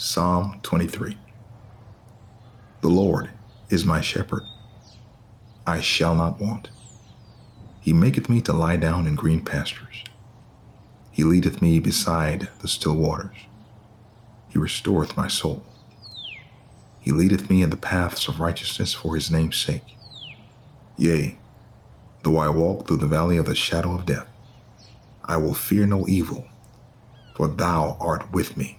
Psalm 23 The Lord is my shepherd. I shall not want. He maketh me to lie down in green pastures. He leadeth me beside the still waters. He restoreth my soul. He leadeth me in the paths of righteousness for his name's sake. Yea, though I walk through the valley of the shadow of death, I will fear no evil, for thou art with me.